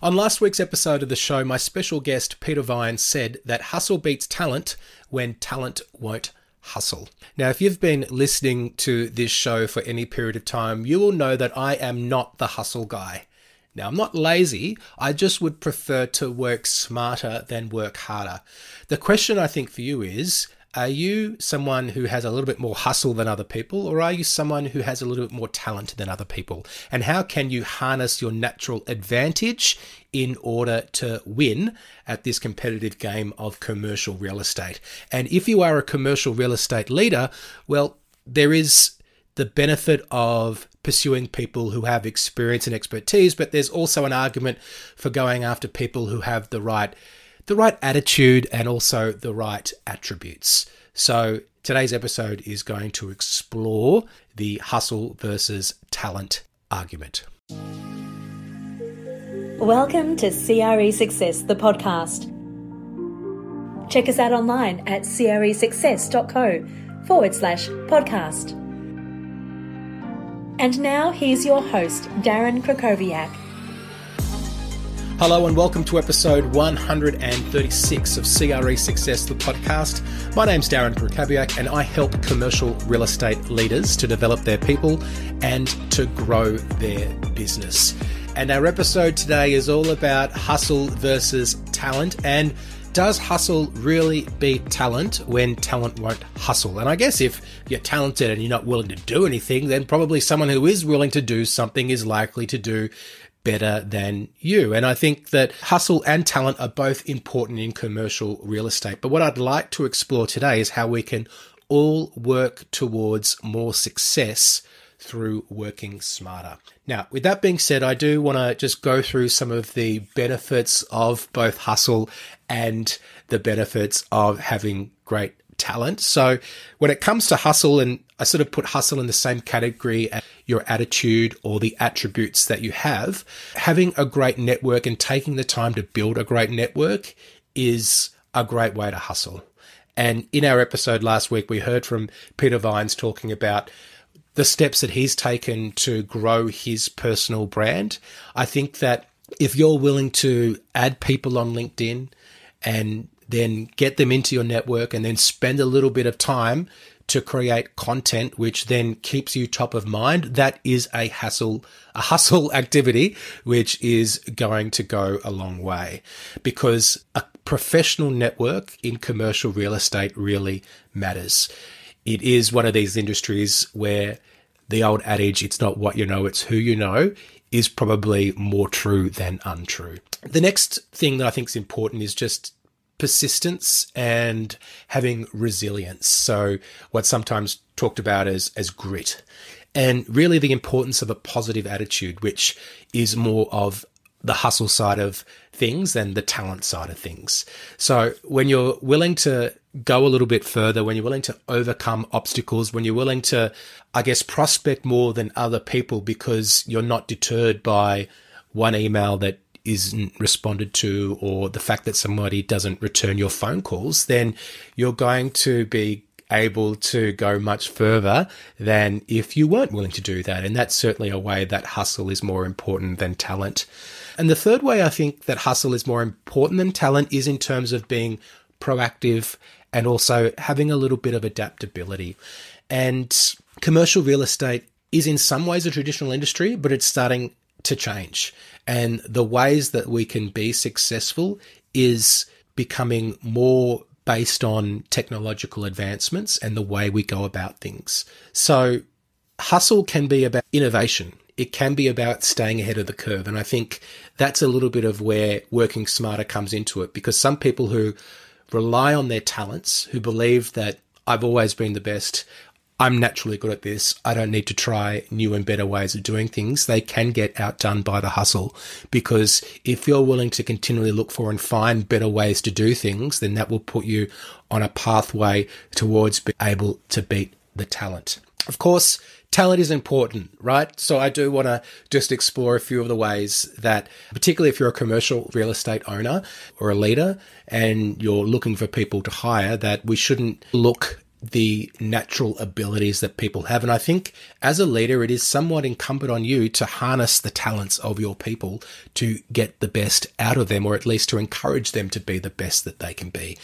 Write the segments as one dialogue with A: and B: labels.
A: On last week's episode of the show, my special guest Peter Vine said that hustle beats talent when talent won't hustle. Now, if you've been listening to this show for any period of time, you will know that I am not the hustle guy. Now, I'm not lazy, I just would prefer to work smarter than work harder. The question I think for you is are you someone who has a little bit more hustle than other people, or are you someone who has a little bit more talent than other people? And how can you harness your natural advantage in order to win at this competitive game of commercial real estate? And if you are a commercial real estate leader, well, there is the benefit of pursuing people who have experience and expertise, but there's also an argument for going after people who have the right the right attitude and also the right attributes. So, today's episode is going to explore the hustle versus talent argument.
B: Welcome to CRE Success, the podcast. Check us out online at cresuccess.co forward slash podcast. And now here's your host, Darren Krakowiak.
A: Hello and welcome to episode 136 of CRE Success, the podcast. My name's Darren Krakowiak and I help commercial real estate leaders to develop their people and to grow their business. And our episode today is all about hustle versus talent and does hustle really beat talent when talent won't hustle? And I guess if you're talented and you're not willing to do anything, then probably someone who is willing to do something is likely to do better than you. And I think that hustle and talent are both important in commercial real estate. But what I'd like to explore today is how we can all work towards more success through working smarter. Now, with that being said, I do want to just go through some of the benefits of both hustle and the benefits of having great talent. So when it comes to hustle, and I sort of put hustle in the same category your attitude or the attributes that you have, having a great network and taking the time to build a great network is a great way to hustle. And in our episode last week, we heard from Peter Vines talking about the steps that he's taken to grow his personal brand. I think that if you're willing to add people on LinkedIn and then get them into your network and then spend a little bit of time to create content which then keeps you top of mind. That is a hustle a hustle activity which is going to go a long way because a professional network in commercial real estate really matters. It is one of these industries where the old adage it's not what you know it's who you know is probably more true than untrue. The next thing that i think is important is just persistence and having resilience. So what's sometimes talked about as, as grit and really the importance of a positive attitude, which is more of the hustle side of things than the talent side of things. So when you're willing to go a little bit further, when you're willing to overcome obstacles, when you're willing to, I guess, prospect more than other people because you're not deterred by one email that isn't responded to or the fact that somebody doesn't return your phone calls, then you're going to be able to go much further than if you weren't willing to do that. And that's certainly a way that hustle is more important than talent. And the third way I think that hustle is more important than talent is in terms of being proactive and also having a little bit of adaptability. And commercial real estate is in some ways a traditional industry, but it's starting to change. And the ways that we can be successful is becoming more based on technological advancements and the way we go about things. So, hustle can be about innovation. It can be about staying ahead of the curve. And I think that's a little bit of where working smarter comes into it because some people who rely on their talents, who believe that I've always been the best, I'm naturally good at this. I don't need to try new and better ways of doing things. They can get outdone by the hustle because if you're willing to continually look for and find better ways to do things, then that will put you on a pathway towards being able to beat the talent. Of course, talent is important, right? So I do want to just explore a few of the ways that, particularly if you're a commercial real estate owner or a leader and you're looking for people to hire, that we shouldn't look the natural abilities that people have. And I think as a leader, it is somewhat incumbent on you to harness the talents of your people to get the best out of them, or at least to encourage them to be the best that they can be.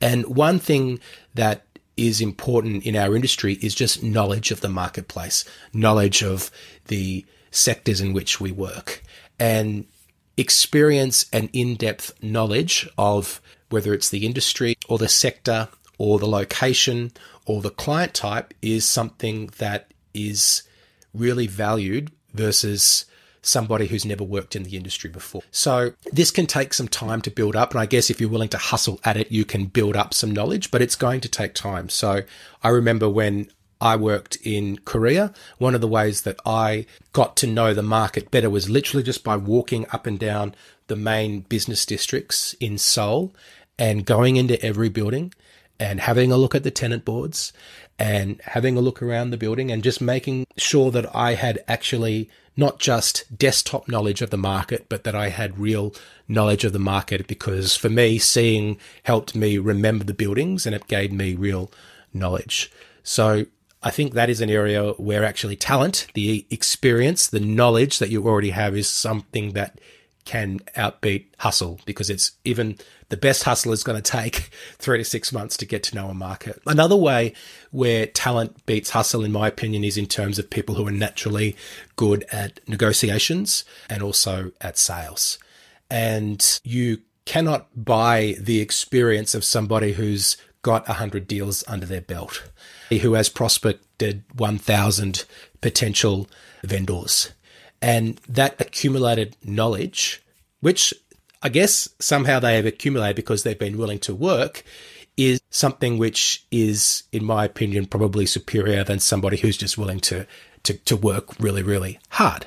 A: And one thing that is important in our industry is just knowledge of the marketplace, knowledge of the sectors in which we work, and experience and in depth knowledge of whether it's the industry or the sector or the location or the client type is something that is really valued versus somebody who's never worked in the industry before. So this can take some time to build up. And I guess if you're willing to hustle at it, you can build up some knowledge, but it's going to take time. So I remember when I worked in Korea, one of the ways that I got to know the market better was literally just by walking up and down the main business districts in Seoul and going into every building and having a look at the tenant boards and having a look around the building and just making sure that I had actually not just desktop knowledge of the market, but that I had real knowledge of the market because for me, seeing helped me remember the buildings and it gave me real knowledge. So I think that is an area where actually talent, the experience, the knowledge that you already have is something that can outbeat hustle because it's even the best hustler is going to take three to six months to get to know a market. Another way where talent beats hustle, in my opinion, is in terms of people who are naturally good at negotiations and also at sales. And you cannot buy the experience of somebody who's got 100 deals under their belt, who has prospected 1,000 potential vendors. And that accumulated knowledge, which I guess somehow they have accumulated because they've been willing to work, is something which is, in my opinion, probably superior than somebody who's just willing to, to, to work really, really hard.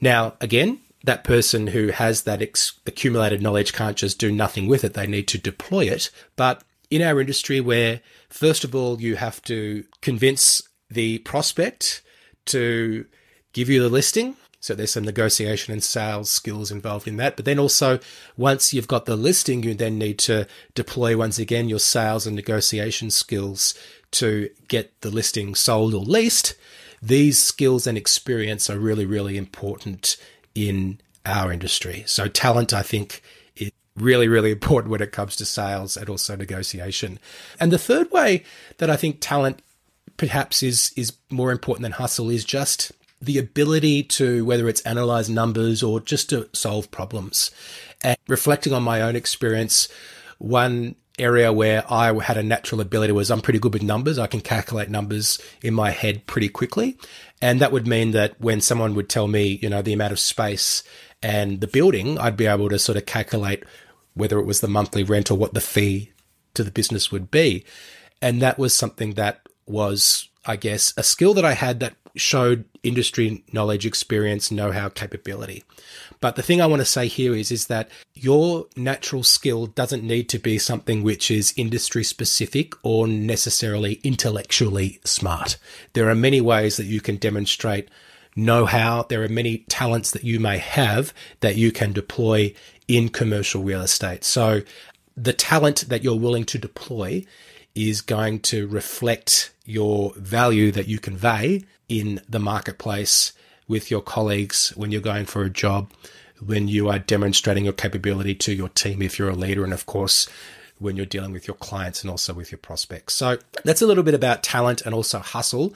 A: Now, again, that person who has that ex- accumulated knowledge can't just do nothing with it. They need to deploy it. But in our industry, where first of all, you have to convince the prospect to give you the listing, so there's some negotiation and sales skills involved in that. But then also, once you've got the listing, you then need to deploy once again your sales and negotiation skills to get the listing sold or leased. These skills and experience are really, really important in our industry. So talent, I think, is really, really important when it comes to sales and also negotiation. And the third way that I think talent perhaps is is more important than hustle is just the ability to, whether it's analyze numbers or just to solve problems. And reflecting on my own experience, one area where I had a natural ability was I'm pretty good with numbers. I can calculate numbers in my head pretty quickly. And that would mean that when someone would tell me, you know, the amount of space and the building, I'd be able to sort of calculate whether it was the monthly rent or what the fee to the business would be. And that was something that was, I guess, a skill that I had that showed industry knowledge, experience, know how, capability. But the thing I want to say here is, is that your natural skill doesn't need to be something which is industry specific or necessarily intellectually smart. There are many ways that you can demonstrate know how. There are many talents that you may have that you can deploy in commercial real estate. So the talent that you're willing to deploy is going to reflect your value that you convey in the marketplace with your colleagues when you're going for a job, when you are demonstrating your capability to your team if you're a leader, and of course, when you're dealing with your clients and also with your prospects. So that's a little bit about talent and also hustle.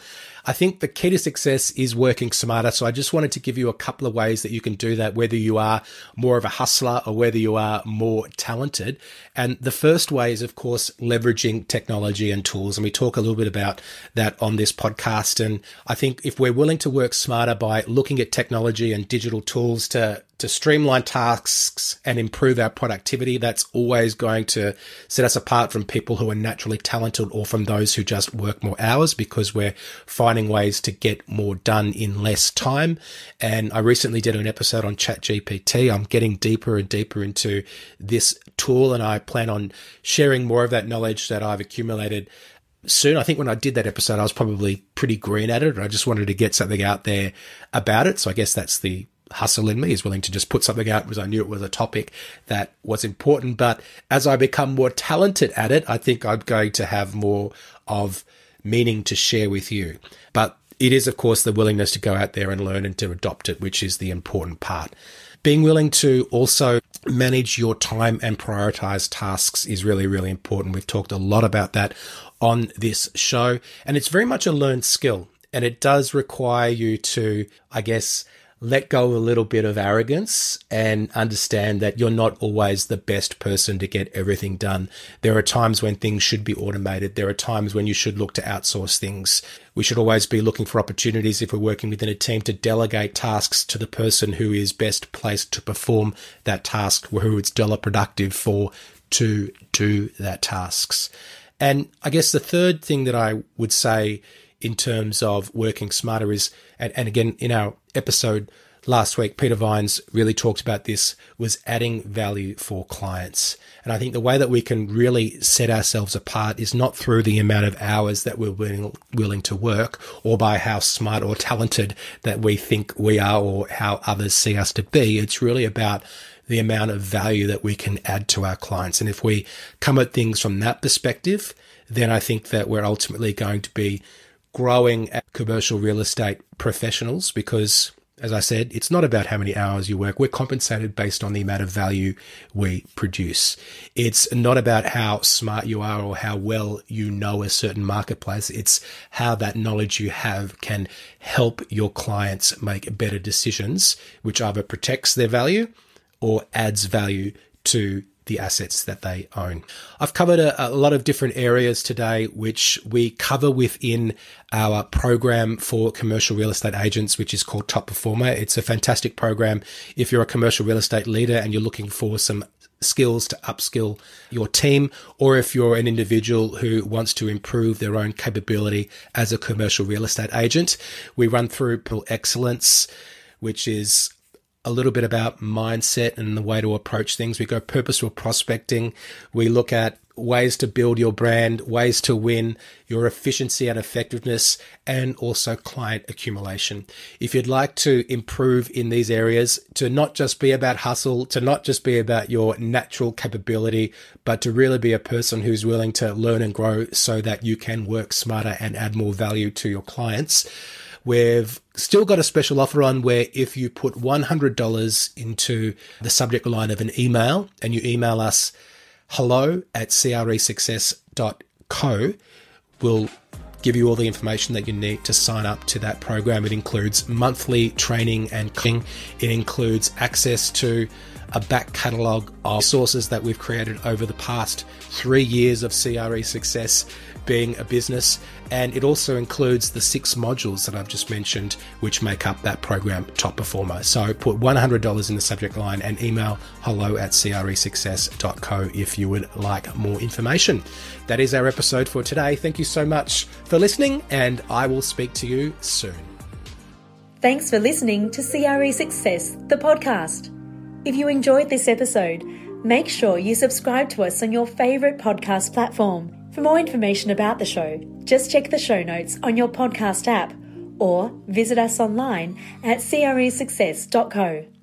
A: I think the key to success is working smarter. So I just wanted to give you a couple of ways that you can do that, whether you are more of a hustler or whether you are more talented. And the first way is, of course, leveraging technology and tools. And we talk a little bit about that on this podcast. And I think if we're willing to work smarter by looking at technology and digital tools to to streamline tasks and improve our productivity, that's always going to set us apart from people who are naturally talented or from those who just work more hours because we're finding finding ways to get more done in less time. And I recently did an episode on ChatGPT. I'm getting deeper and deeper into this tool, and I plan on sharing more of that knowledge that I've accumulated soon. I think when I did that episode, I was probably pretty green at it. And I just wanted to get something out there about it. So I guess that's the hustle in me is willing to just put something out because I knew it was a topic that was important. But as I become more talented at it, I think I'm going to have more of meaning to share with you. But it is, of course, the willingness to go out there and learn and to adopt it, which is the important part. Being willing to also manage your time and prioritize tasks is really, really important. We've talked a lot about that on this show, and it's very much a learned skill. And it does require you to, I guess, let go a little bit of arrogance and understand that you're not always the best person to get everything done. There are times when things should be automated. There are times when you should look to outsource things. We should always be looking for opportunities if we're working within a team to delegate tasks to the person who is best placed to perform that task, who it's dollar productive for to do that tasks. And I guess the third thing that I would say in terms of working smarter is, and, and again, in our episode last week, Peter Vines really talked about this, was adding value for clients. And I think the way that we can really set ourselves apart is not through the amount of hours that we're willing, willing to work or by how smart or talented that we think we are or how others see us to be. It's really about the amount of value that we can add to our clients. And if we come at things from that perspective, then I think that we're ultimately going to be growing commercial real estate professionals because as I said, it's not about how many hours you work. We're compensated based on the amount of value we produce. It's not about how smart you are or how well you know a certain marketplace. It's how that knowledge you have can help your clients make better decisions, which either protects their value or adds value to the assets that they own. I've covered a, a, lot of different areas today, which we cover within our program for commercial real estate agents, which is called Top Performer. It's a fantastic program if you're a commercial real estate leader and you're looking for some skills to upskill your team, or if you're an individual who wants to improve their own capability as a commercial real estate agent. We run through Excellence, which is a little bit about mindset and the way to approach things. We go purposeful prospecting. We look at ways to build your brand, ways to win, your efficiency and effectiveness, and also client accumulation. If you'd like to improve in these areas, to not just be about hustle, to not just be about your natural capability, but to really be a person who's willing to learn and grow so that you can work smarter and add more value to your clients We've still got a special offer on where if you put $100 into the subject line of an email and you email us hello at cresuccess.co, we'll give you all the information that you need to sign up to that program. It includes monthly training and coaching. It includes access to a back catalogue of sources that we've created over the past three years of CRE success being a business. And it also includes the six modules that I've just mentioned, which make up that program Top Performer. So put $100 in the subject line and email hello at cresuccess.co if you would like more information. That is our episode for today. Thank you so much for listening, and I will speak to you soon.
B: Thanks for listening to CRE Success, the podcast. If you enjoyed this episode, make sure you subscribe to us on your favourite podcast platform for more information about the show, just check the show notes on your podcast app or visit us online at cresuccess.co.